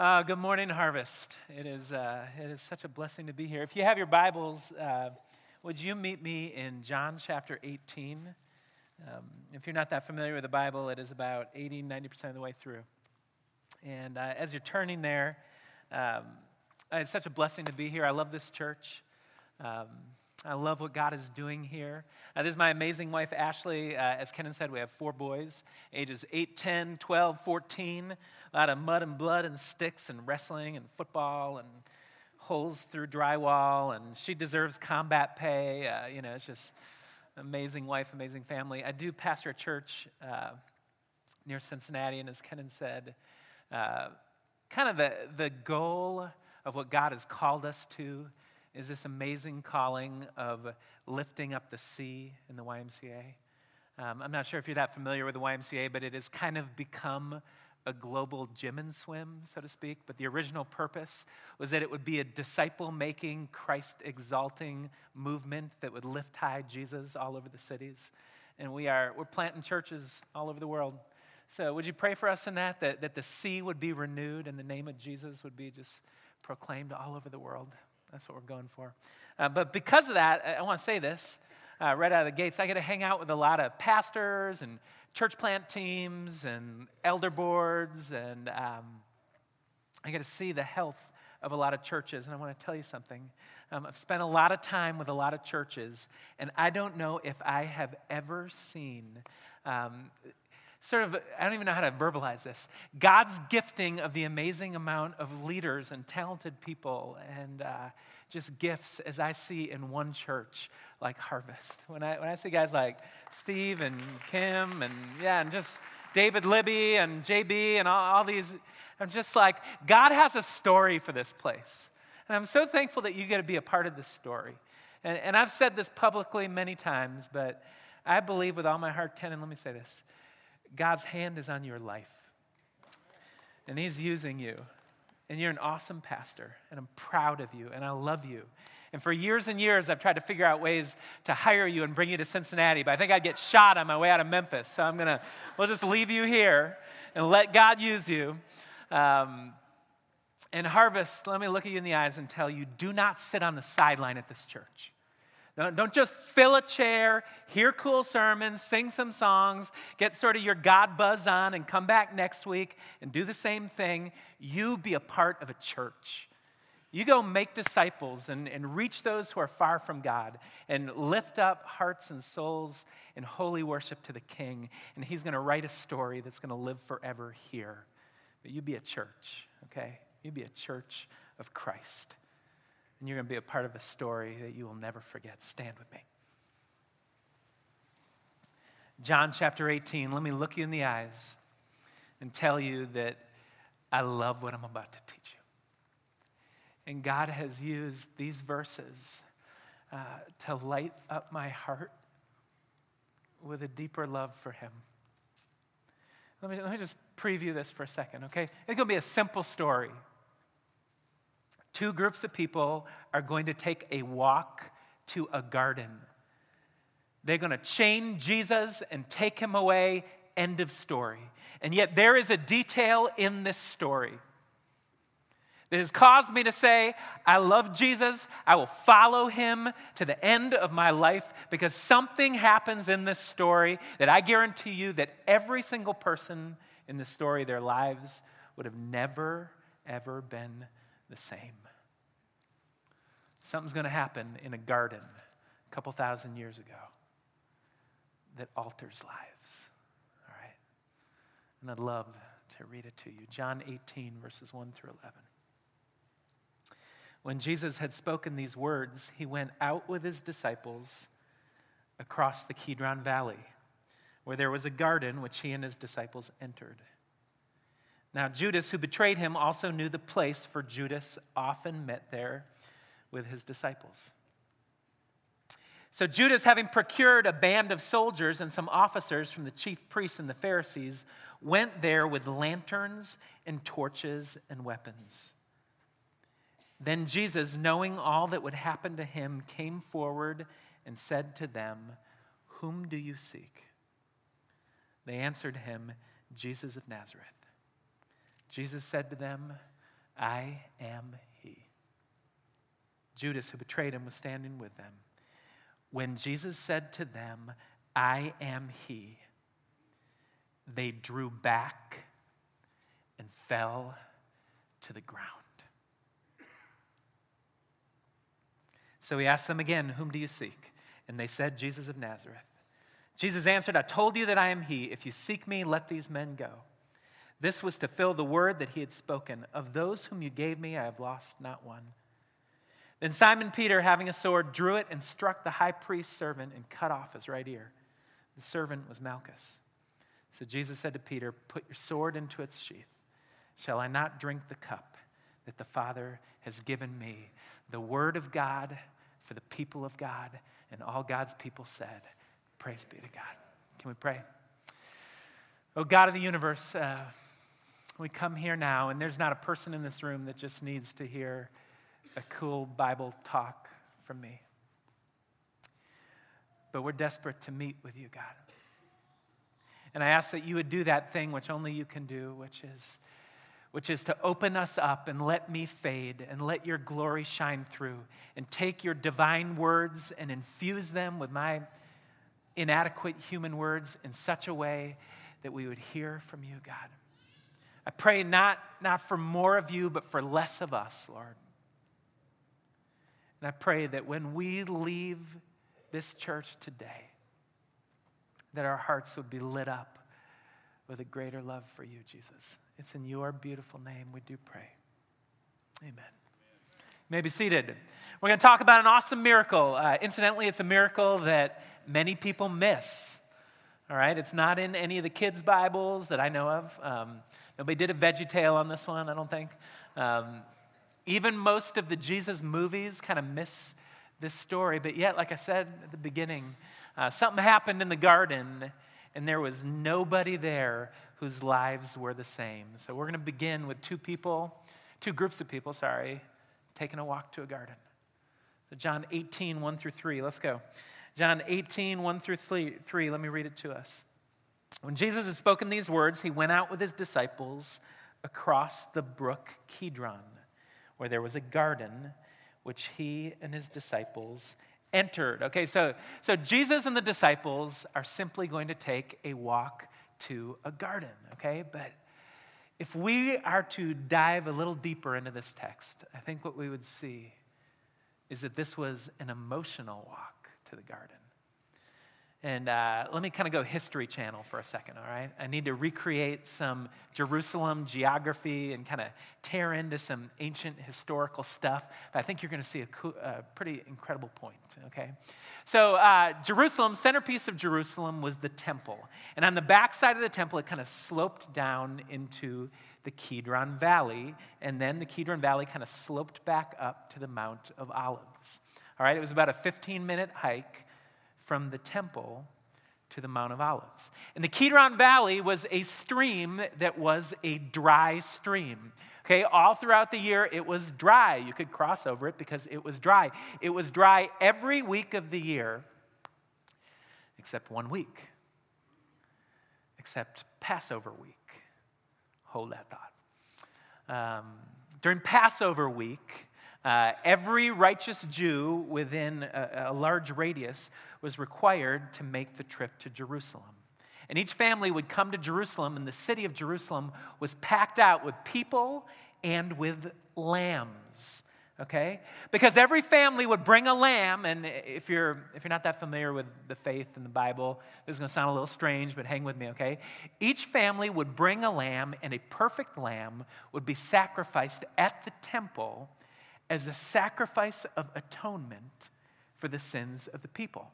Uh, good morning, Harvest. It is, uh, it is such a blessing to be here. If you have your Bibles, uh, would you meet me in John chapter 18? Um, if you're not that familiar with the Bible, it is about 80, 90% of the way through. And uh, as you're turning there, um, it's such a blessing to be here. I love this church. Um, I love what God is doing here. Uh, this is my amazing wife, Ashley. Uh, as Kenan said, we have four boys, ages 8, 10, 12, 14. A lot of mud and blood and sticks and wrestling and football and holes through drywall. And she deserves combat pay. Uh, you know, it's just amazing wife, amazing family. I do pastor a church uh, near Cincinnati, and as Kenan said, uh, kind of the, the goal of what God has called us to is this amazing calling of lifting up the C in the YMCA. Um, I'm not sure if you're that familiar with the YMCA, but it has kind of become a global gym and swim, so to speak. But the original purpose was that it would be a disciple making, Christ exalting movement that would lift high Jesus all over the cities. And we are, we're planting churches all over the world. So would you pray for us in that, that, that the C would be renewed and the name of Jesus would be just proclaimed all over the world? That's what we're going for. Uh, but because of that, I, want to say this uh, right out of the gates. I get to hang out with a lot of pastors and church plant teams and elder boards, and um, I get to see the health of a lot of churches. And I want to tell you something. Um, I've spent a lot of time with a lot of churches, and I don't know if I have ever seen um, sort of, I don't even know how to verbalize this. God's gifting of the amazing amount of leaders and talented people and uh, just gifts as I see in one church like Harvest. When I, when I see guys like Steve and Kim and, yeah, and just David Libby and JB and all, all these, I'm just like, God has a story for this place. And I'm so thankful that you get to be a part of this story. And, and I've said this publicly many times, but I believe with all my heart, Ken, and let me say this God's hand is on your life. And He's using you. And you're an awesome pastor. And I'm proud of you. And I love you. And for years and years, I've tried to figure out ways to hire you and bring you to Cincinnati, but I think I'd get shot on my way out of Memphis. So I'm to, we'll just leave you here and let God use you. Um, and Harvest, let me look at you in the eyes and tell you do not sit on the sideline at this church. Don't just fill a chair, hear cool sermons, sing some songs, get sort of your God buzz on, and come back next week and do the same thing. You be a part of a church. You go make disciples and, and reach those who are far from God and lift up hearts and souls in holy worship to the King. And He's going to write a story that's going to live forever here. But you be a church, okay? You be a church of Christ and you're going to be a part of a story that you will never forget. Stand with me. John chapter 18, let me look you in the eyes and tell you that I love what I'm about to teach you. And God has used these verses uh, to light up my heart with a deeper love for Him. Let me, let me just preview this for a second, okay? It's going to be a simple story. Two groups of people are going to take a walk to a garden. They're going to chain Jesus and take him away. End of story. And yet, there is a detail in this story that has caused me to say, I love Jesus. I will follow him to the end of my life because something happens in this story that I guarantee you that every single person in the story, their lives would have never, ever been the same. Something's going to happen in a garden a couple thousand years ago that alters lives. All right? And I'd love to read it to you. John 18, verses 1 through 11. When Jesus had spoken these words, he went out with his disciples across the Kidron Valley, where there was a garden which he and his disciples entered. Now, Judas, who betrayed him, also knew the place, for Judas often met there with his disciples. So, Judas, having procured a band of soldiers and some officers from the chief priests and the Pharisees, went there with lanterns and torches and weapons. Then Jesus, knowing all that would happen to him, came forward and said to them, Whom do you seek? They answered him, Jesus of Nazareth. Jesus said to them, I am he. Judas, who betrayed him, was standing with them. When Jesus said to them, I am he, they drew back and fell to the ground. So he asked them again, Whom do you seek? And they said, Jesus of Nazareth. Jesus answered, I told you that I am he. If you seek me, let these men go. This was to fill the word that he had spoken Of those whom you gave me, I have lost not one. Then Simon Peter, having a sword, drew it and struck the high priest's servant and cut off his right ear. The servant was Malchus. So Jesus said to Peter, Put your sword into its sheath. Shall I not drink the cup that the Father has given me? The word of God for the people of God. And all God's people said, Praise be to God. Can we pray? Oh, God of the universe, uh, we come here now, and there's not a person in this room that just needs to hear a cool Bible talk from me. But we're desperate to meet with you, God. And I ask that you would do that thing which only you can do, which is, which is to open us up and let me fade and let your glory shine through and take your divine words and infuse them with my inadequate human words in such a way that we would hear from you, God. I pray not, not for more of you, but for less of us, Lord. And I pray that when we leave this church today, that our hearts would be lit up with a greater love for you, Jesus. It's in your beautiful name we do pray. Amen. You may be seated. We're going to talk about an awesome miracle. Uh, incidentally, it's a miracle that many people miss. All right, it's not in any of the kids' Bibles that I know of. Um, Nobody did a Veggie Tale on this one, I don't think. Um, even most of the Jesus movies kind of miss this story, but yet, like I said at the beginning, uh, something happened in the garden, and there was nobody there whose lives were the same. So we're going to begin with two people, two groups of people, sorry, taking a walk to a garden. So John 18, 1 through 3. Let's go. John 18, 1 through 3. Let me read it to us. When Jesus had spoken these words, he went out with his disciples across the brook Kidron, where there was a garden which he and his disciples entered. Okay, so, so Jesus and the disciples are simply going to take a walk to a garden, okay? But if we are to dive a little deeper into this text, I think what we would see is that this was an emotional walk to the garden. And uh, let me kind of go History Channel for a second, all right? I need to recreate some Jerusalem geography and kind of tear into some ancient historical stuff. But I think you're going to see a, co- a, pretty incredible point, okay? So, uh, Jerusalem, centerpiece of Jerusalem was the temple. And on the back side of the temple, it kind of sloped down into the Kidron Valley. And then the Kidron Valley kind of sloped back up to the Mount of Olives. All right, it was about a 15 minute hike from the temple to the Mount of Olives. And the Kidron Valley was a stream that was a dry stream. Okay, all throughout the year it was dry. You could cross over it because it was dry. It was dry every week of the year except one week, except Passover week. Hold that thought. Um, during Passover week, uh, every righteous Jew within a, a large radius was required to make the trip to Jerusalem. And each family would come to Jerusalem, and the city of Jerusalem was packed out with people and with lambs. Okay? Because every family would bring a lamb, and if you're, if you're not that familiar with the faith in the Bible, this is going to sound a little strange, but hang with me, okay? Each family would bring a lamb, and a perfect lamb would be sacrificed at the temple as a sacrifice of atonement for the sins of the people.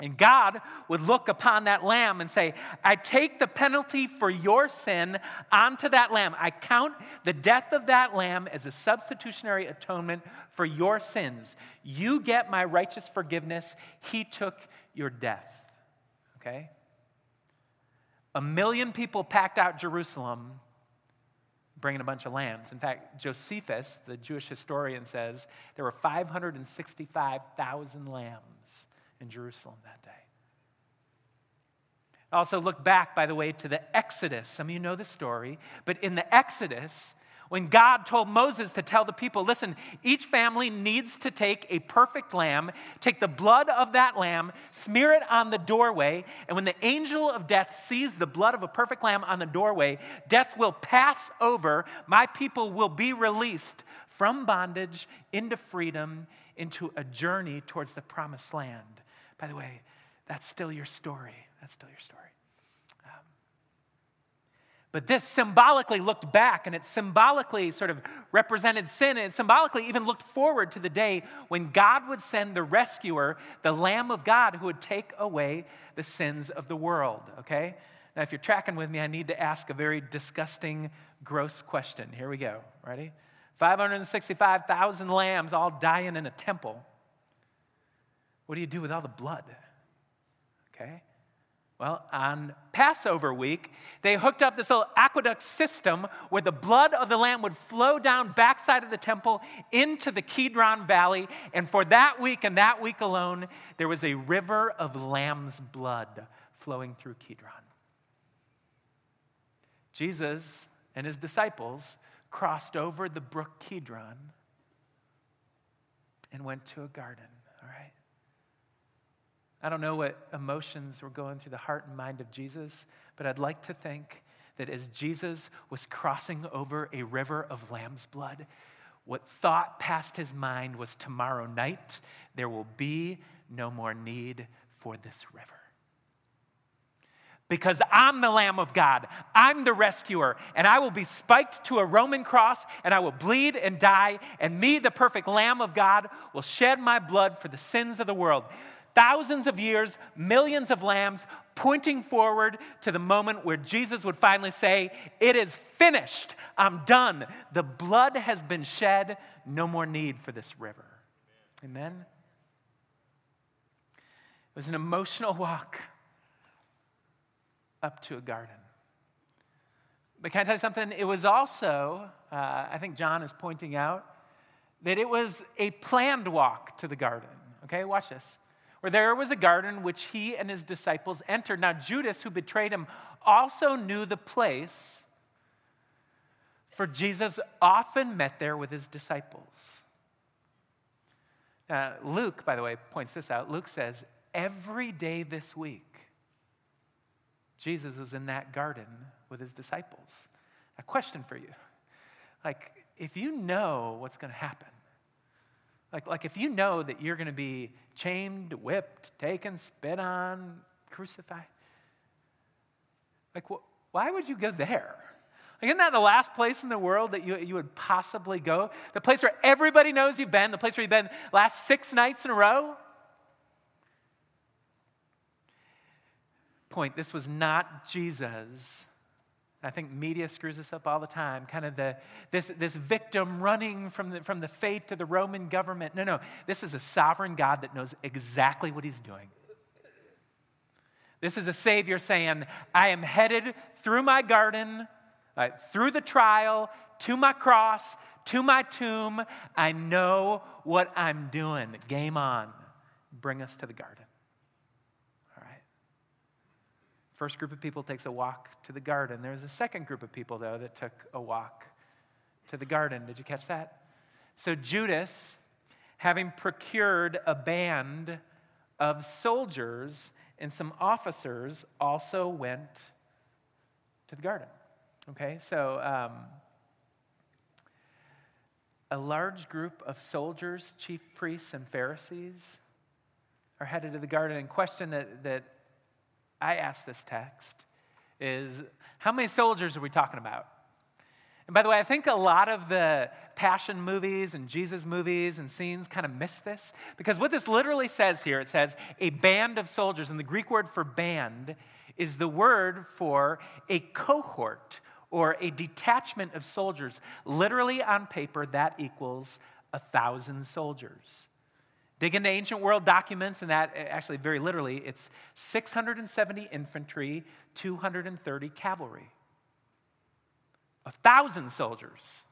And God would look upon that lamb and say, I take the penalty for your sin onto that lamb. I count the death of that lamb as a substitutionary atonement for your sins. You get my righteous forgiveness. He took your death. Okay? A million people packed out Jerusalem bringing a bunch of lambs. In fact, Josephus, the Jewish historian, says there were 565,000 lambs in Jerusalem that day. Also, look back, by the way, to the Exodus. Some of you know the story, but in the Exodus, When God told Moses to tell the people, listen, each family needs to take a perfect lamb, take the blood of that lamb, smear it on the doorway, and when the angel of death sees the blood of a perfect lamb on the doorway, death will pass over. My people will be released from bondage into freedom, into a journey towards the promised land. By the way, that's still your story. That's still your story. Um, but this symbolically looked back and it symbolically sort of represented sin and symbolically even looked forward to the day when God would send the rescuer, the Lamb of God, who would take away the sins of the world. Okay? Now, if you're tracking with me, I need to ask a very disgusting, gross question. Here we go. Ready? 565,000 lambs all dying in a temple. What do you do with all the blood? Okay? Well, on Passover week, they hooked up this little aqueduct system where the blood of the lamb would flow down backside of the temple into the Kidron Valley. And for that week and that week alone, there was a river of lamb's blood flowing through Kidron. Jesus and his disciples crossed over the brook Kidron and went to a garden? I don't know what emotions were going through the heart and mind of Jesus, but I'd like to think that as Jesus was crossing over a river of lamb's blood, what thought passed his mind was tomorrow night there will be no more need for this river. Because I'm the Lamb of God, I'm the rescuer, and I will be spiked to a Roman cross, and I will bleed and die, and me, the perfect Lamb of God, will shed my blood for the sins of the world thousands of years, millions of lambs, pointing forward to the moment where Jesus would finally say, It is finished. I'm done. The blood has been shed. No more need for this river. Amen. It was an emotional walk up to a garden. But can I tell you something? It was also, uh, I think John is pointing out, that it was a planned walk to the garden. Okay, watch this where there was a garden which he and his disciples entered. Now, Judas, who betrayed him, also knew the place, for Jesus often met there with his disciples. Luke, by the way, points this out. Luke says, every day this week, Jesus was in that garden with his disciples. A question for you. Like, if you know what's going to happen, like, like if you know that you're going to be chained, whipped, taken, spit on, crucified, like wh- why would you go there? Like, isn't that the last place in the world that you, you would possibly go? The place where everybody knows you've been, the place where you've been last six nights in a row? Point this was not Jesus I think media screws this up all the time. Kind of the, this, this victim running from the, from the fate to the Roman government. No, no. This is a sovereign God that knows exactly what he's doing. This is a Savior saying, I am headed through my garden, through the trial, to my cross, to my tomb. I know what I'm doing. Game on. Bring us to the garden. First group of people takes a walk to the garden. There's a second group of people, though, that took a walk to the garden. Did you catch that? So Judas, having procured a band of soldiers and some officers, also went to the garden. Okay, so um, a large group of soldiers, chief priests, and Pharisees are headed to the garden. And question that, that I ask this text is how many soldiers are we talking about? And by the way, I think a lot of the passion movies and Jesus movies and scenes kind of miss this because what this literally says here it says a band of soldiers, and the Greek word for band is the word for a cohort or a detachment of soldiers. Literally on paper, that equals a thousand soldiers. Dig into ancient world documents, and that eh, actually, very literally, it's 670 infantry, 230 cavalry. A thousand soldiers.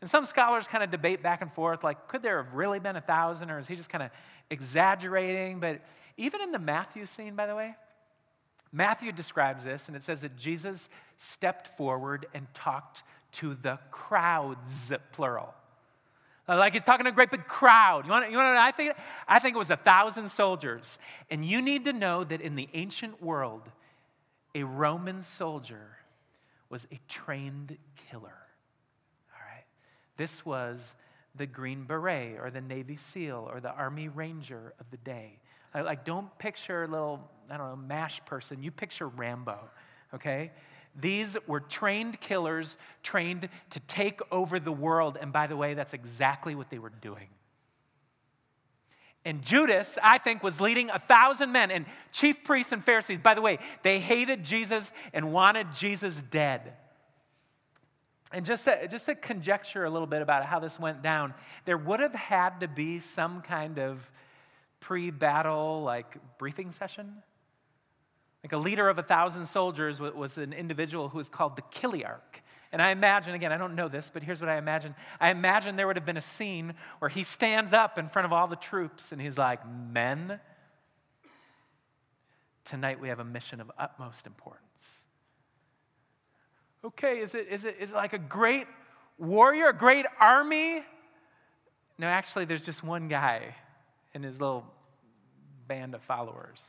And some scholars kind of debate back and forth like, could there have really been a thousand, or is he just kind of exaggerating? But even in the Matthew scene, by the way, Matthew describes this, and it says that Jesus stepped forward and talked to the crowds, plural. Uh, like he's talking to a great big crowd. You want, you want I think? I think it was a thousand soldiers. And you need to know that in the ancient world, a Roman soldier was a trained killer. All right? This was the Green Beret or the Navy SEAL or the Army Ranger of the day. Like, don't picture a little, I don't know, MASH person. You picture Rambo, okay? These were trained killers, trained to take over the world. And by the way, that's exactly what they were doing. And Judas, I think, was leading a thousand men and chief priests and Pharisees. By the way, they hated Jesus and wanted Jesus dead. And just to, just to conjecture a little bit about how this went down, there would have had to be some kind of pre battle, like briefing session like a leader of a thousand soldiers was an individual who was called the Chiliarch. And I imagine, again, I don't know this, but here's what I imagine. I imagine there would have been a scene where he stands up in front of all the troops and he's like, Men, tonight we have a mission of utmost importance. Okay, is it, is it, is it like a great warrior, a great army? No, actually, there's just one guy and his little band of followers.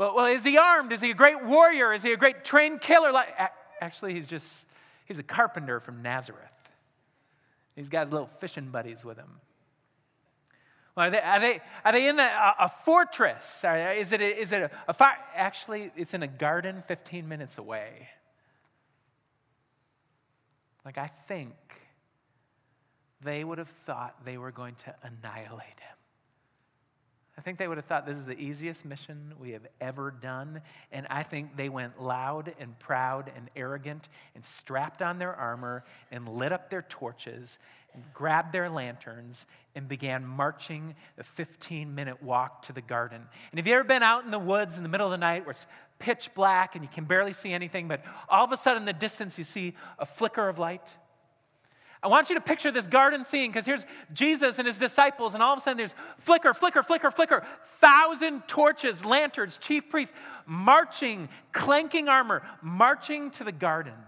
Well, well, is he armed? Is he a great warrior? Is he a great trained killer? Like, actually, he's just, he's a carpenter from Nazareth. He's got his little fishing buddies with him. Well, are, they, are, they, are they in a, a fortress? Is it, a, is it a, a fire? Actually, it's in a garden 15 minutes away. Like, I think they would have thought they were going to annihilate him. I think they would have thought this is the easiest mission we have ever done. And I think they went loud and proud and arrogant and strapped on their armor and lit up their torches and grabbed their lanterns and began marching a 15 minute walk to the garden. And have you ever been out in the woods in the middle of the night where it's pitch black and you can barely see anything, but all of a sudden in the distance you see a flicker of light? I want you to picture this garden scene because here's Jesus and his disciples, and all of a sudden there's flicker, flicker, flicker, flicker, thousand torches, lanterns, chief priests marching, clanking armor, marching to the garden. And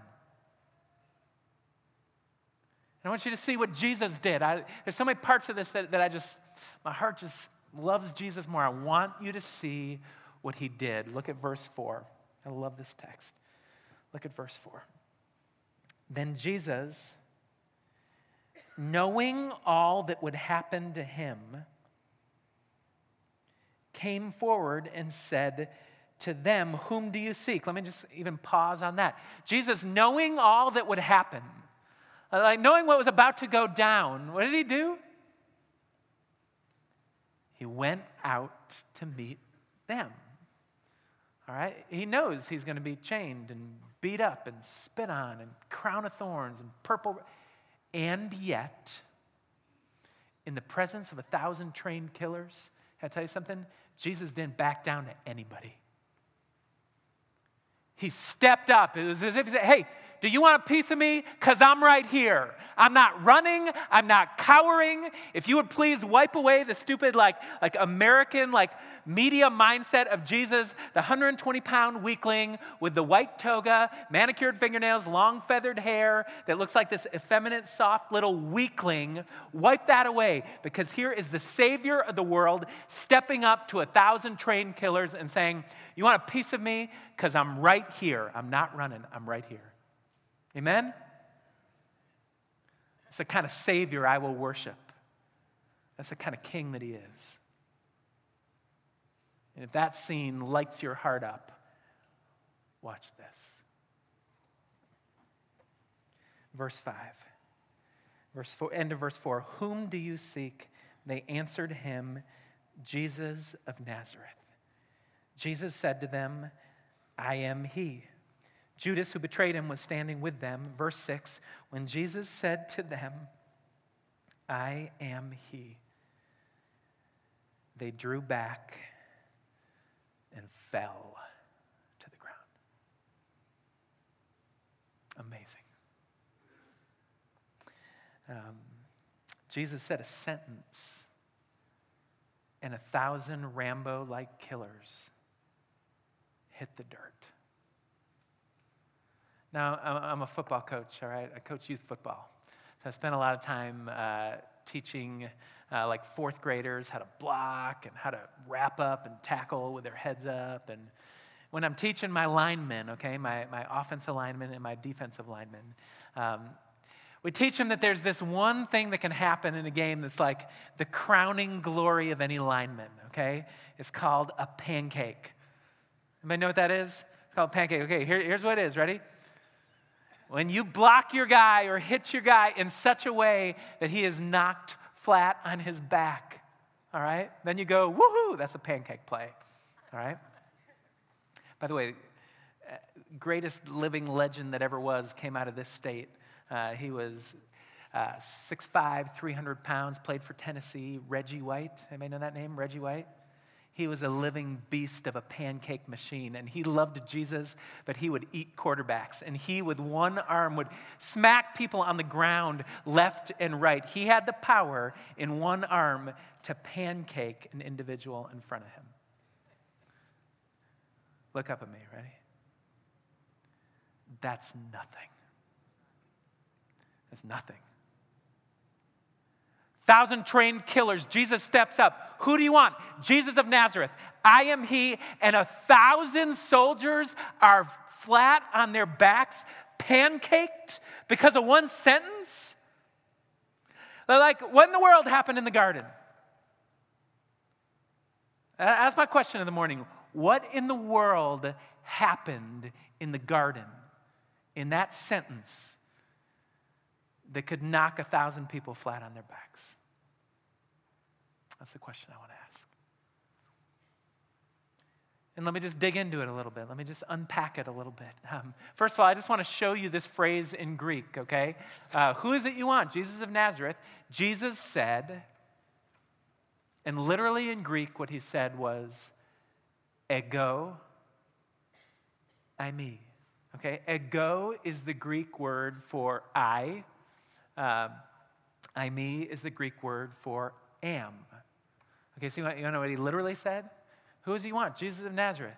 I want you to see what Jesus did. I, there's so many parts of this that, that I just, my heart just loves Jesus more. I want you to see what he did. Look at verse 4. I love this text. Look at verse 4. Then Jesus knowing all that would happen to him, came forward and said to them, Whom do you seek? Let me just even pause on that. Jesus, knowing all that would happen, uh, like knowing what was about to go down, what did he do? He went out to meet them. All right? He knows he's going to be chained and beat up and spit on and crown of thorns and purple. And yet, in the presence of a thousand trained killers, can I tell you something? Jesus didn't back down to anybody. He stepped up. It was as if he said, Hey, do you want a piece of me? Because I'm right here. I'm not running. I'm not cowering. If you would please wipe away the stupid, like, like American, like media mindset of Jesus, the 120 pound weakling with the white toga, manicured fingernails, long feathered hair that looks like this effeminate, soft little weakling. Wipe that away because here is the Savior of the world stepping up to a thousand trained killers and saying, You want a piece of me? Because I'm right here. I'm not running. I'm right here. Amen? It's the kind of Savior I will worship. That's the kind of king that he is. And if that scene lights your heart up, watch this. Verse 5. Verse four, end of verse 4. Whom do you seek? They answered him, Jesus of Nazareth. Jesus said to them, I am he. Judas, who betrayed him, was standing with them. Verse 6 When Jesus said to them, I am he, they drew back and fell to the ground. Amazing. Um, Jesus said a sentence, and a thousand Rambo like killers hit the dirt. Now, I'm a football coach, all right? I coach youth football. So I spent a lot of time uh, teaching uh, like fourth graders how to block and how to wrap up and tackle with their heads up. And when I'm teaching my linemen, okay, my, my offensive linemen and my defensive linemen, um, we teach them that there's this one thing that can happen in a game that's like the crowning glory of any lineman, okay? It's called a pancake. Anybody know what that is? It's called pancake. Okay, here, here's what it is. Ready? When you block your guy or hit your guy in such a way that he is knocked flat on his back, all right? Then you go, woohoo, that's a pancake play, all right? By the way, uh, greatest living legend that ever was came out of this state. Uh, he was uh, 6'5, 300 pounds, played for Tennessee. Reggie White. Anybody know that name, Reggie White? He was a living beast of a pancake machine, and he loved Jesus, but he would eat quarterbacks. And he, with one arm, would smack people on the ground left and right. He had the power in one arm to pancake an individual in front of him. Look up at me, ready? That's nothing. That's nothing. Thousand trained killers. Jesus steps up. Who do you want? Jesus of Nazareth. I am he. And a thousand soldiers are flat on their backs, pancaked because of one sentence. They're like, what in the world happened in the garden? That's my question in the morning. What in the world happened in the garden in that sentence that could knock a thousand people flat on their backs? That's the question I want to ask. And let me just dig into it a little bit. Let me just unpack it a little bit. Um, first of all, I just want to show you this phrase in Greek, okay? Uh, who is it you want? Jesus of Nazareth. Jesus said, and literally in Greek, what he said was, ego, eimi. Okay? Ego is the Greek word for I. Um, me" is the Greek word for am. Okay, so you, know what he literally said? Who does he want? Jesus of Nazareth.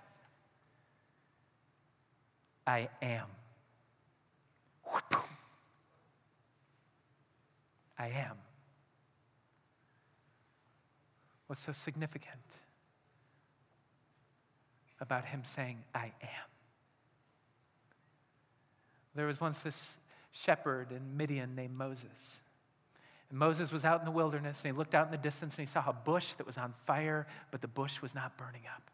I am. I am. What's so significant about him saying, I am? There was once this shepherd in Midian named Moses. And Moses was out in the wilderness and he looked out in the distance and he saw a bush that was on fire, but the bush was not burning up.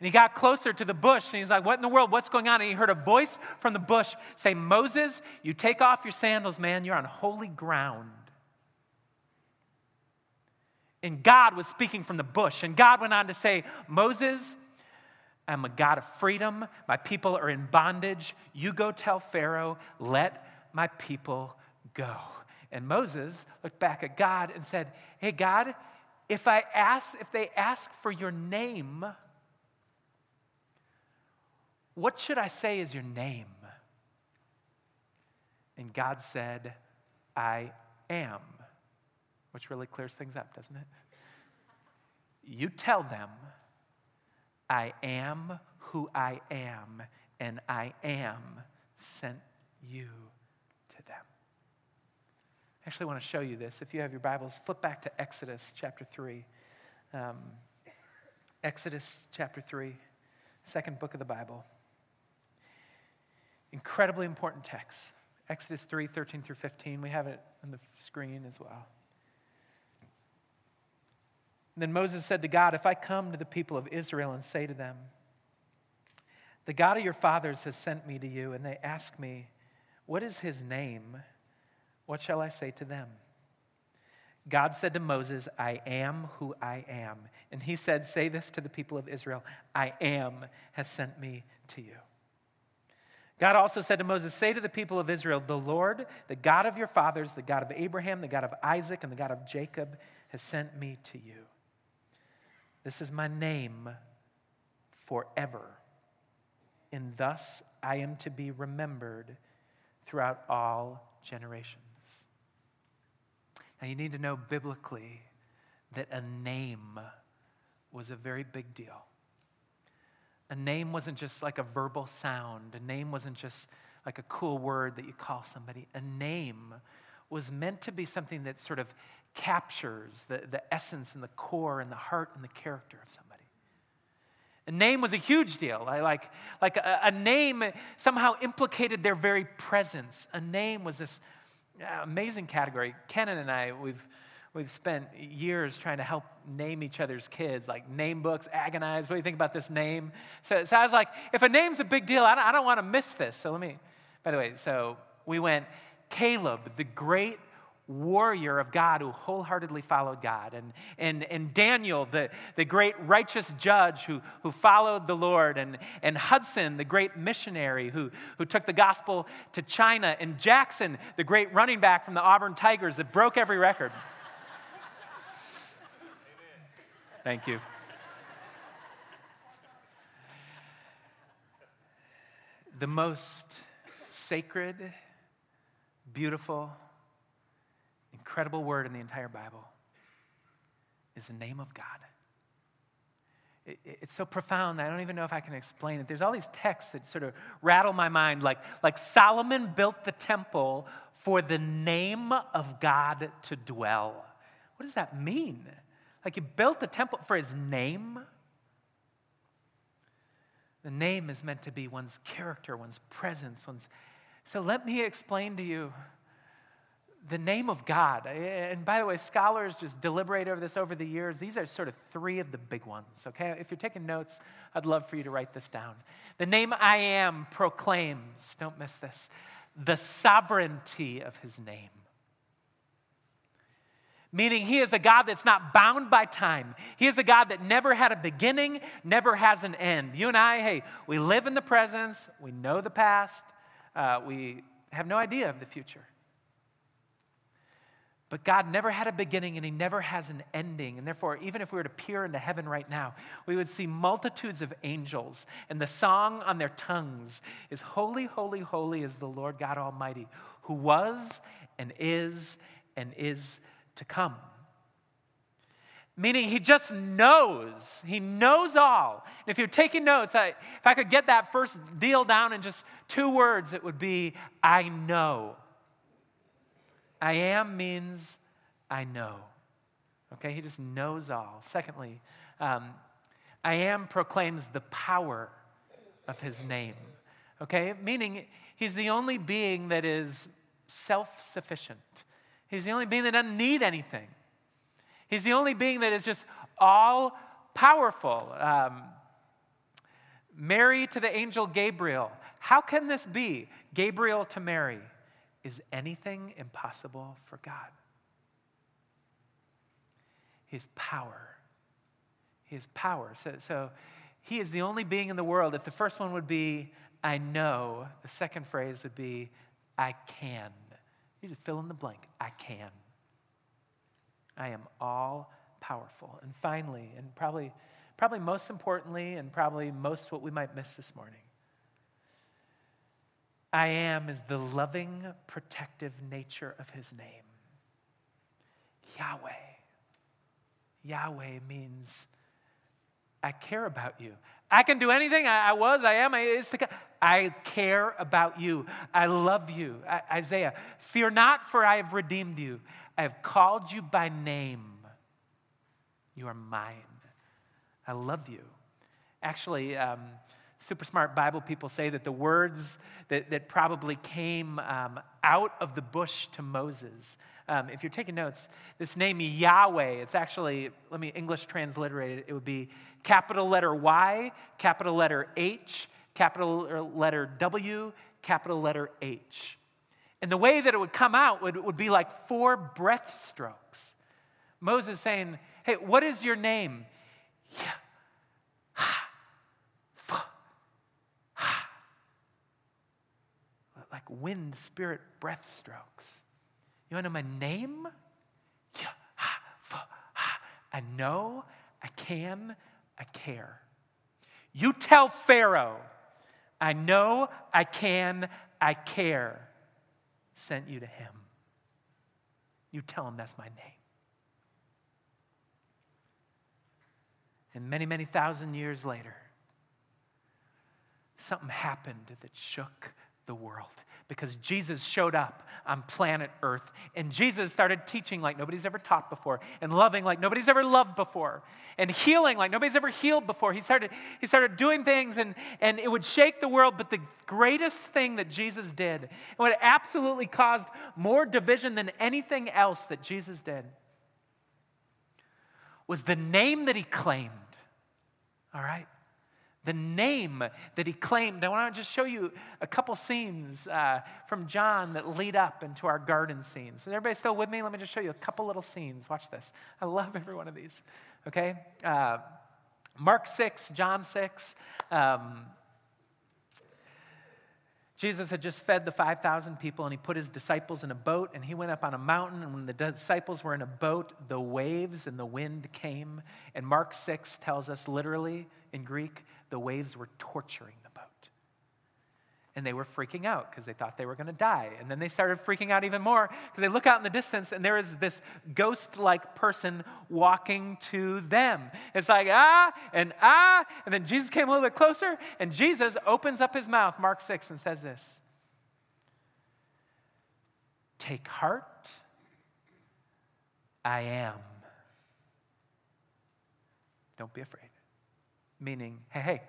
And he got closer to the bush and he's like, What in the world? What's going on? And he heard a voice from the bush say, Moses, you take off your sandals, man. You're on holy ground. And God was speaking from the bush. And God went on to say, Moses, I'm a God of freedom. My people are in bondage. You go tell Pharaoh, let my people go. And Moses looked back at God and said, Hey, God, if I ask, if they ask for your name, what should I say is your name? And God said, I am, which really clears things up, doesn't it? You tell them, I am who I am, and I am sent you I actually want to show you this. If you have your Bibles, flip back to Exodus chapter 3. Um, Exodus chapter 3, second book of the Bible. Incredibly important text. Exodus 3, 13 through 15. We have it on the screen as well. And then Moses said to God, If I come to the people of Israel and say to them, The God of your fathers has sent me to you, and they ask me, What is his name? What shall I say to them? God said to Moses, I am who I am. And he said, Say this to the people of Israel I am has sent me to you. God also said to Moses, Say to the people of Israel, The Lord, the God of your fathers, the God of Abraham, the God of Isaac, and the God of Jacob, has sent me to you. This is my name forever. And thus I am to be remembered throughout all generations. Now, you need to know biblically that a name was a very big deal. A name wasn't just like a verbal sound, a name wasn't just like a cool word that you call somebody. A name was meant to be something that sort of captures the, the essence and the core and the heart and the character of somebody. A name was a huge deal. I like, like a, a name somehow implicated their very presence. A name was this Uh, amazing category. Kenan and I, we've, we've spent years trying to help name each other's kids, like name books, agonize. What do you think about this name? So, so I was like, if a name's a big deal, I don't, I don't want to miss this. So let me, by the way, so we went Caleb, the great warrior of God who wholeheartedly followed God, and, and, and Daniel, the, the great righteous judge who, who followed the Lord, and, and Hudson, the great missionary who, who took the gospel to China, and Jackson, the great running back from the Auburn Tigers that broke every record. Thank you. The most sacred, beautiful, incredible word in the entire Bible is the name of God. It, it's so profound I don't even know if I can explain it. There's all these texts that sort of rattle my mind, like, like Solomon built the temple for the name of God to dwell. What does that mean? Like he built the temple for his name? The name is meant to be one's character, one's presence, one's. So let me explain to you the name of God. And by the way, scholars just deliberate over this over the years. These are sort of three of the big ones, okay? If you're taking notes, I'd love for you to write this down. The name I am proclaims, don't miss this, the sovereignty of his name. Meaning, he is a God that's not bound by time. He is a God that never had a beginning, never has an end. You and I, hey, we live in the presence, we know the past, uh, we have no idea of the future. But God never had a beginning and He never has an ending. And therefore, even if we were to peer into heaven right now, we would see multitudes of angels. And the song on their tongues is Holy, Holy, Holy is the Lord God Almighty, who was and is and is to come. Meaning, he just knows. He knows all. And if you're taking notes, I, if I could get that first deal down in just two words, it would be I know. I am means I know. Okay, he just knows all. Secondly, um, I am proclaims the power of his name. Okay, meaning he's the only being that is self sufficient. He's the only being that doesn't need anything. He's the only being that is just all powerful. Um, Mary to the angel Gabriel. How can this be? Gabriel to Mary. Is anything impossible for God? His power. His power. So, so he is the only being in the world. If the first one would be, I know, the second phrase would be, I can. You just fill in the blank. I can. I am all powerful. And finally, and probably, probably most importantly, and probably most what we might miss this morning, I am is the loving, protective nature of his name. Yahweh. Yahweh means I care about you. I can do anything. I, I was, I am, I, it's the, I care about you. I love you. I, Isaiah, fear not, for I have redeemed you. I have called you by name. You are mine. I love you. Actually, um, super smart Bible people say that the words that, that probably came um, out of the bush to Moses, um, if you're taking notes, this name Yahweh, it's actually, let me English transliterate it, it would be capital letter Y, capital letter H, capital letter W, capital letter H. And the way that it would come out would, would be like four breath strokes. Moses saying, Hey, what is your name? Yeah. like wind, spirit, breath strokes. You want to know my name? I know, I can, I care. You tell Pharaoh, I know, I can, I care. Sent you to him. You tell him that's my name. And many, many thousand years later, something happened that shook the world because Jesus showed up on planet Earth. And Jesus started teaching like nobody's ever taught before, and loving like nobody's ever loved before, and healing like nobody's ever healed before. He started, he started doing things, and, and it would shake the world. But the greatest thing that Jesus did, what absolutely caused more division than anything else that Jesus did, was the name that he claimed. All right? The name that he claimed. I want to just show you a couple scenes uh, from John that lead up into our garden scenes. Is everybody still with me? Let me just show you a couple little scenes. Watch this. I love every one of these. Okay? Uh, Mark 6, John 6. Um, Jesus had just fed the 5,000 people and he put his disciples in a boat and he went up on a mountain. And when the disciples were in a boat, the waves and the wind came. And Mark 6 tells us literally in Greek, the waves were torturing the boat. And they were freaking out because they thought they were going to die. And then they started freaking out even more because they look out in the distance and there is this ghost like person walking to them. It's like, ah, and ah. And then Jesus came a little bit closer and Jesus opens up his mouth, Mark 6, and says this Take heart, I am. Don't be afraid meaning, hey, hey,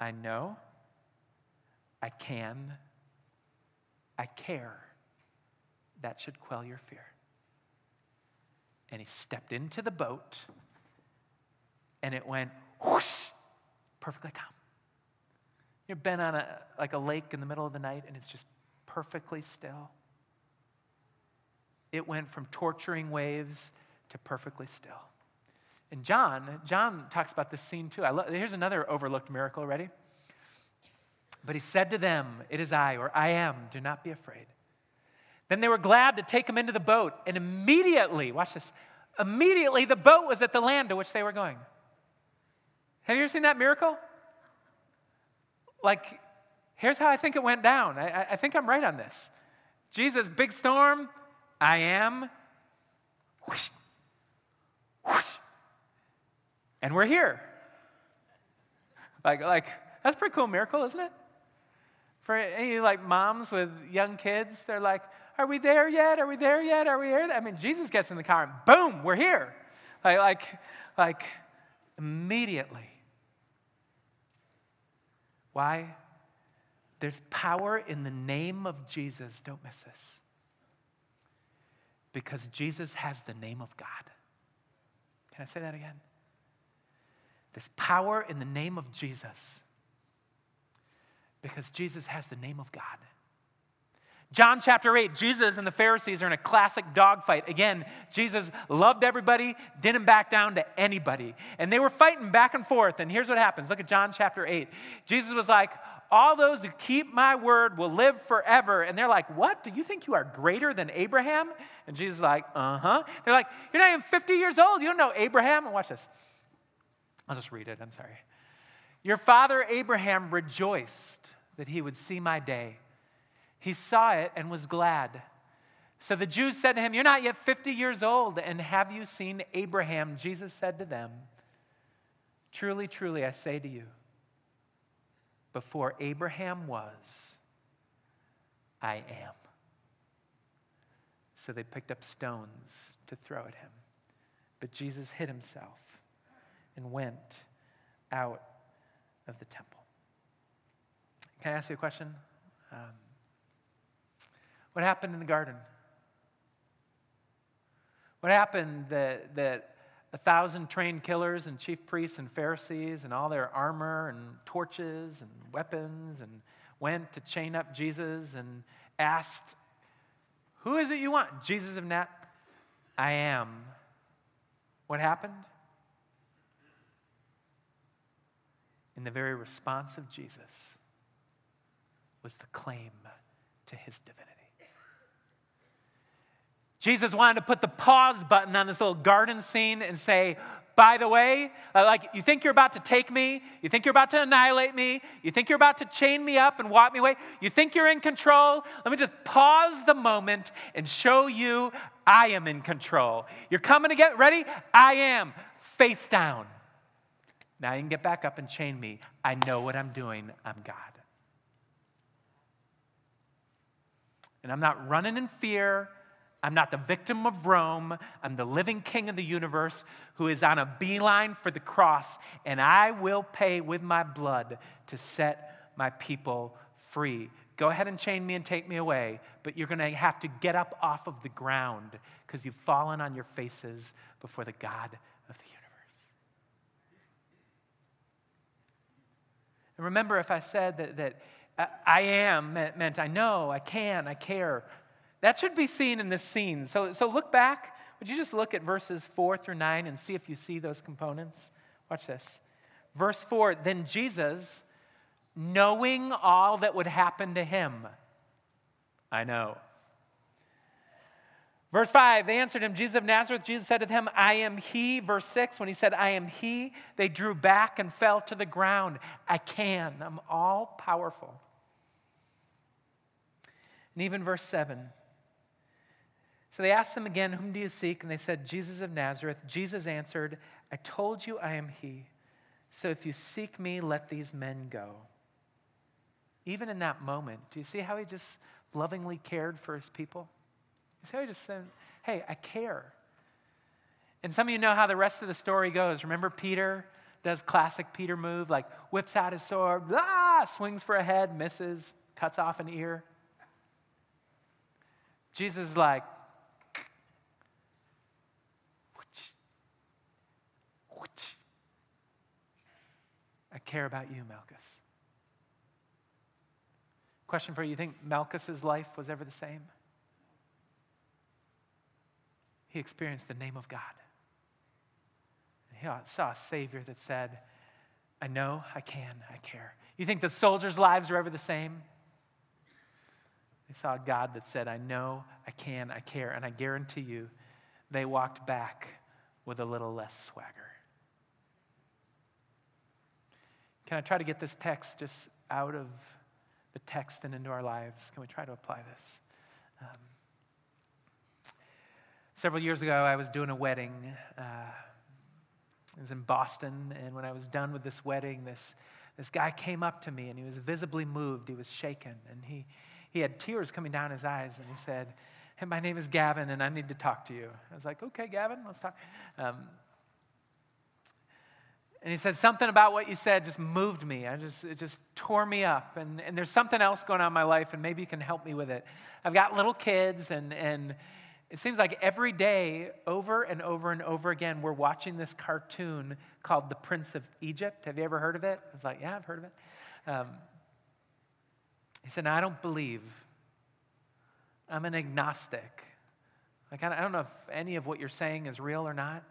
I know, I can, I care. That should quell your fear. And he stepped into the boat, and it went whoosh, perfectly calm. You've been on a, like a lake in the middle of the night, and it's just perfectly still. It went from torturing waves to perfectly still. And John, John talks about this scene too. Love, here's another overlooked miracle. Ready? But he said to them, It is I, or I am, do not be afraid. Then they were glad to take him into the boat, and immediately, watch this, immediately the boat was at the land to which they were going. Have you ever seen that miracle? Like, here's how I think it went down. I, I think I'm right on this. Jesus, big storm, I am. Whoosh, whoosh, and we're here. Like, like that's a pretty cool miracle, isn't it? For any like moms with young kids, they're like, "Are we there yet? Are we there yet? Are we here?" I mean, Jesus gets in the car and boom, we're here. Like, like, like immediately. Why? There's power in the name of Jesus. Don't miss this. Because Jesus has the name of God. Can I say that again? There's power in the name of Jesus because Jesus has the name of God. John chapter 8, Jesus and the Pharisees are in a classic dogfight. Again, Jesus loved everybody, didn't back down to anybody. And they were fighting back and forth. And here's what happens look at John chapter 8. Jesus was like, All those who keep my word will live forever. And they're like, What? Do you think you are greater than Abraham? And Jesus is like, Uh huh. They're like, You're not even 50 years old. You don't know Abraham. And watch this. I'll just read it, I'm sorry. Your father Abraham rejoiced that he would see my day. He saw it and was glad. So the Jews said to him, You're not yet 50 years old, and have you seen Abraham? Jesus said to them, Truly, truly, I say to you, before Abraham was, I am. So they picked up stones to throw at him. But Jesus hid himself and went out of the temple. Can I ask you a question? Um, what happened in the garden? What happened that, that a thousand trained killers and chief priests and Pharisees and all their armor and torches and weapons and went to chain up Jesus and asked, Who is it you want? Jesus of Nat? I am. What happened? In the very response of Jesus was the claim to his divinity. Jesus wanted to put the pause button on this little garden scene and say, by the way, uh, like you think you're about to take me, you think you're about to annihilate me, you think you're about to chain me up and walk me away, you think you're in control. Let me just pause the moment and show you I am in control. You're coming to get ready? I am. Face down. Now you can get back up and chain me. I know what I'm doing. I'm God. And I'm not running in fear. I'm not the victim of Rome. I'm the living king of the universe who is on a beeline for the cross, and I will pay with my blood to set my people free. Go ahead and chain me and take me away, but you're going to have to get up off of the ground because you've fallen on your faces before the God of the universe. And remember, if I said that, that uh, I am meant I know, I can, I care, that should be seen in this scene. So, so look back. Would you just look at verses 4 through 9 and see if you see those components? Watch this. Verse 4 Then Jesus, knowing all that would happen to him, I know. Verse 5, they answered him, Jesus of Nazareth. Jesus said to them, I am he. Verse 6, when he said, I am he, they drew back and fell to the ground. I can. I'm all powerful. And even verse 7, so they asked him again, Whom do you seek? And they said, Jesus of Nazareth. Jesus answered, I told you I am he. So if you seek me, let these men go. Even in that moment, do you see how he just lovingly cared for his people? He just said, Hey, I care. And some of you know how the rest of the story goes. Remember Peter does classic Peter move, like whips out his sword, ah, swings for a head, misses, cuts off an ear. Jesus is like, I care about you, Malchus. Question for you You think Malchus's life was ever the same? He experienced the name of God. He saw a Savior that said, I know, I can, I care. You think the soldiers' lives are ever the same? They saw a God that said, I know, I can, I care. And I guarantee you, they walked back with a little less swagger. Can I try to get this text just out of the text and into our lives? Can we try to apply this? Um, several years ago, I was doing a wedding. Uh, it was in Boston, and when I was done with this wedding, this, this guy came up to me and he was visibly moved. He was shaken, and he, he had tears coming down his eyes, and he said, Hey, my name is Gavin, and I need to talk to you. I was like, Okay, Gavin, let's talk. Um, and he said, Something about what you said just moved me. I just, it just tore me up. And, and there's something else going on in my life, and maybe you can help me with it. I've got little kids, and, and it seems like every day, over and over and over again, we're watching this cartoon called The Prince of Egypt. Have you ever heard of it? I was like, Yeah, I've heard of it. Um, he said, I don't believe. I'm an agnostic. Like, I don't know if any of what you're saying is real or not.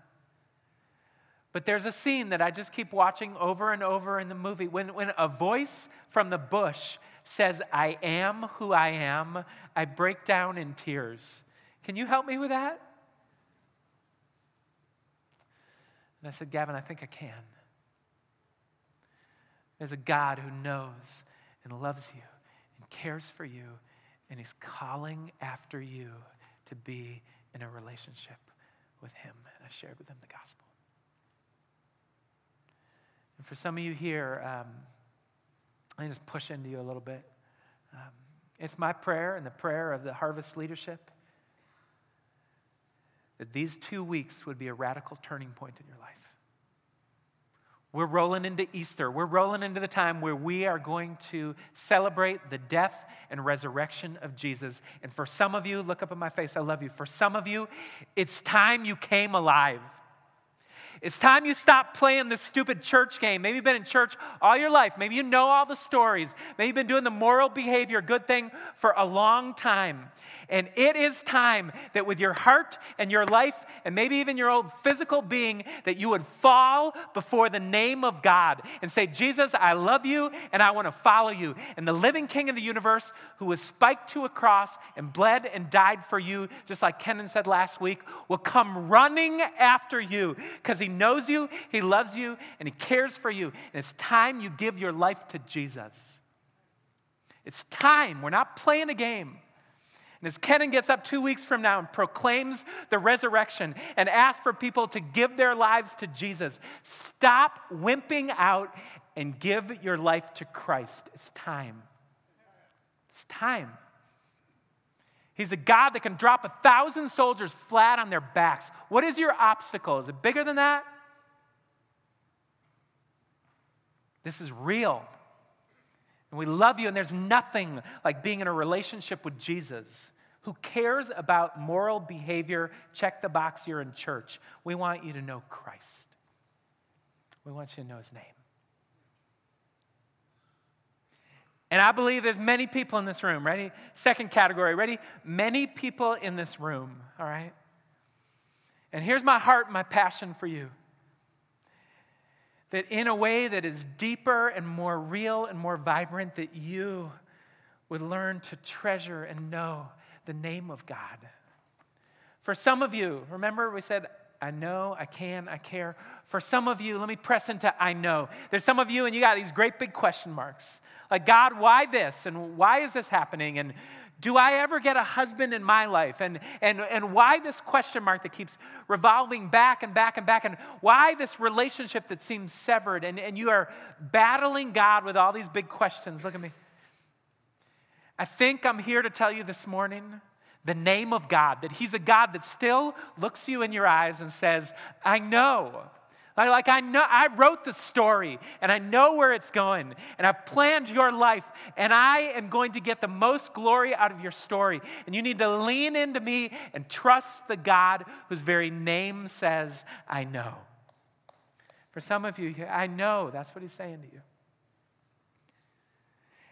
But there's a scene that I just keep watching over and over in the movie when, when a voice from the bush says, I am who I am, I break down in tears. Can you help me with that? And I said, Gavin, I think I can. There's a God who knows and loves you and cares for you, and He's calling after you to be in a relationship with Him. And I shared with him the gospel. And for some of you here, um, let me just push into you a little bit. Um, it's my prayer and the prayer of the harvest leadership that these two weeks would be a radical turning point in your life. We're rolling into Easter. We're rolling into the time where we are going to celebrate the death and resurrection of Jesus. And for some of you, look up at my face, I love you. For some of you, it's time you came alive. It's time you stop playing this stupid church game. Maybe you've been in church all your life. Maybe you know all the stories. Maybe you've been doing the moral behavior, good thing for a long time. And it is time that with your heart and your life and maybe even your old physical being, that you would fall before the name of God and say, Jesus, I love you and I want to follow you. And the living King of the universe who was spiked to a cross and bled and died for you, just like Kenan said last week, will come running after you because he knows you, he loves you, and he cares for you. And it's time you give your life to Jesus. It's time. We're not playing a game. And as Kenan gets up two weeks from now and proclaims the resurrection and asks for people to give their lives to Jesus, stop wimping out and give your life to Christ. It's time. It's time. He's a God that can drop a thousand soldiers flat on their backs. What is your obstacle? Is it bigger than that? This is real. And we love you, and there's nothing like being in a relationship with Jesus who cares about moral behavior. Check the box, you're in church. We want you to know Christ, we want you to know his name. And I believe there's many people in this room, ready? Second category, ready? Many people in this room, all right? And here's my heart, my passion for you that in a way that is deeper and more real and more vibrant, that you would learn to treasure and know the name of God. For some of you, remember we said, I know, I can, I care. For some of you, let me press into I know. There's some of you, and you got these great big question marks. Like, God, why this? And why is this happening? And do I ever get a husband in my life? And, and, and why this question mark that keeps revolving back and back and back? And why this relationship that seems severed? And, and you are battling God with all these big questions. Look at me. I think I'm here to tell you this morning the name of God, that He's a God that still looks you in your eyes and says, I know. Like, I know, I wrote the story and I know where it's going and I've planned your life and I am going to get the most glory out of your story. And you need to lean into me and trust the God whose very name says, I know. For some of you, I know. That's what he's saying to you.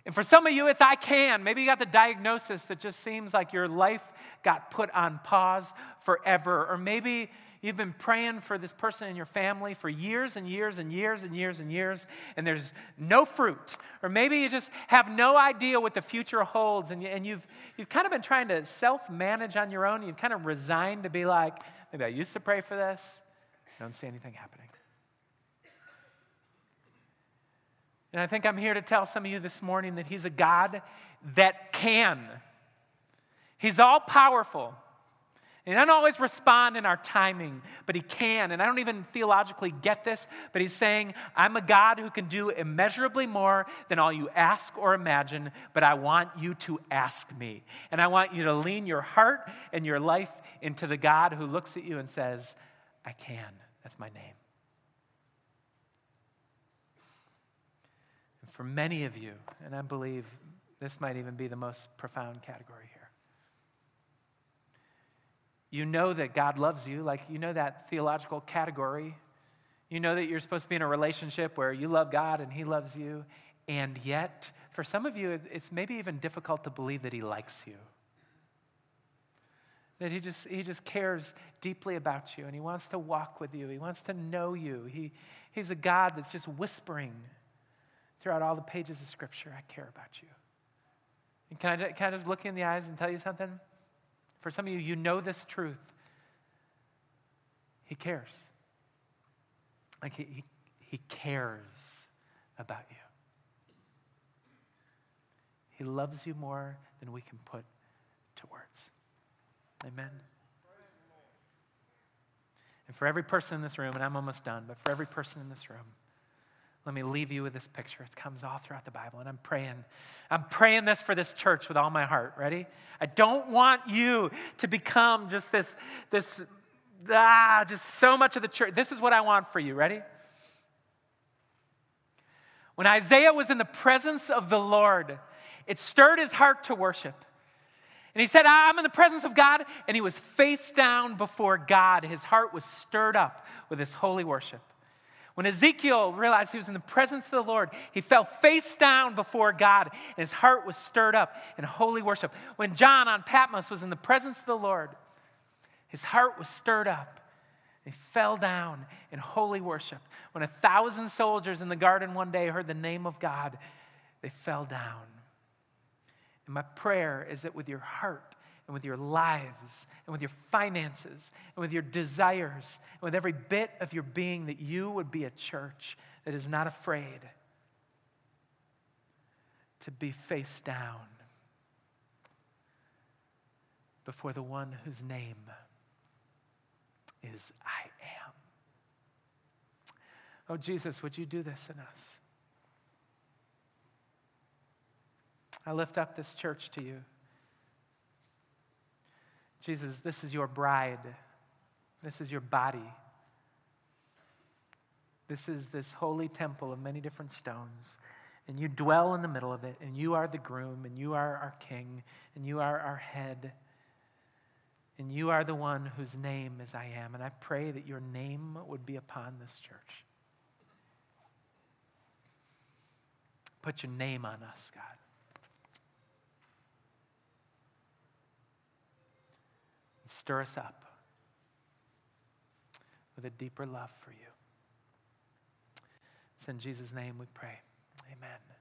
And for some of you, it's I can. Maybe you got the diagnosis that just seems like your life got put on pause forever. Or maybe You've been praying for this person in your family for years and years and years and years and years, and there's no fruit. Or maybe you just have no idea what the future holds, and, you, and you've, you've kind of been trying to self manage on your own. You've kind of resigned to be like, maybe I used to pray for this, I don't see anything happening. And I think I'm here to tell some of you this morning that He's a God that can. He's all powerful. He doesn't always respond in our timing, but he can. And I don't even theologically get this, but he's saying, I'm a God who can do immeasurably more than all you ask or imagine, but I want you to ask me. And I want you to lean your heart and your life into the God who looks at you and says, I can. That's my name. And for many of you, and I believe this might even be the most profound category here you know that God loves you, like you know that theological category. You know that you're supposed to be in a relationship where you love God and He loves you. And yet, for some of you, it's maybe even difficult to believe that He likes you. That he just, he just cares deeply about you and he wants to walk with you. He wants to know you. He, he's a God that's just whispering throughout all the pages of Scripture, I care about you. And can I, can I just look you in the eyes and tell you something? For some of you, you know this truth. He cares. Like he, he, he cares about you. He loves you more than we can put to words. Amen. And for every person in this room, and I'm almost done, but for every person in this room, let me leave you with this picture. It comes all throughout the Bible. And I'm praying. I'm praying this for this church with all my heart. Ready? I don't want you to become just this, this, ah, just so much of the church. This is what I want for you. Ready? When Isaiah was in the presence of the Lord, it stirred his heart to worship. And he said, I'm in the presence of God. And he was face down before God. His heart was stirred up with this holy worship. When Ezekiel realized he was in the presence of the Lord, he fell face down before God and his heart was stirred up in holy worship. When John on Patmos was in the presence of the Lord, his heart was stirred up. He fell down in holy worship. When a thousand soldiers in the garden one day heard the name of God, they fell down. And my prayer is that with your heart, and with your lives and with your finances and with your desires and with every bit of your being that you would be a church that is not afraid to be face down before the one whose name is I am. Oh, Jesus, would you do this in us? I lift up this church to you. Jesus, this is your bride. This is your body. This is this holy temple of many different stones. And you dwell in the middle of it, and you are the groom, and you are our king, and you are our head. And you are the one whose name is I am. And I pray that your name would be upon this church. Put your name on us, God. Stir us up with a deeper love for you. It's in Jesus' name we pray. Amen.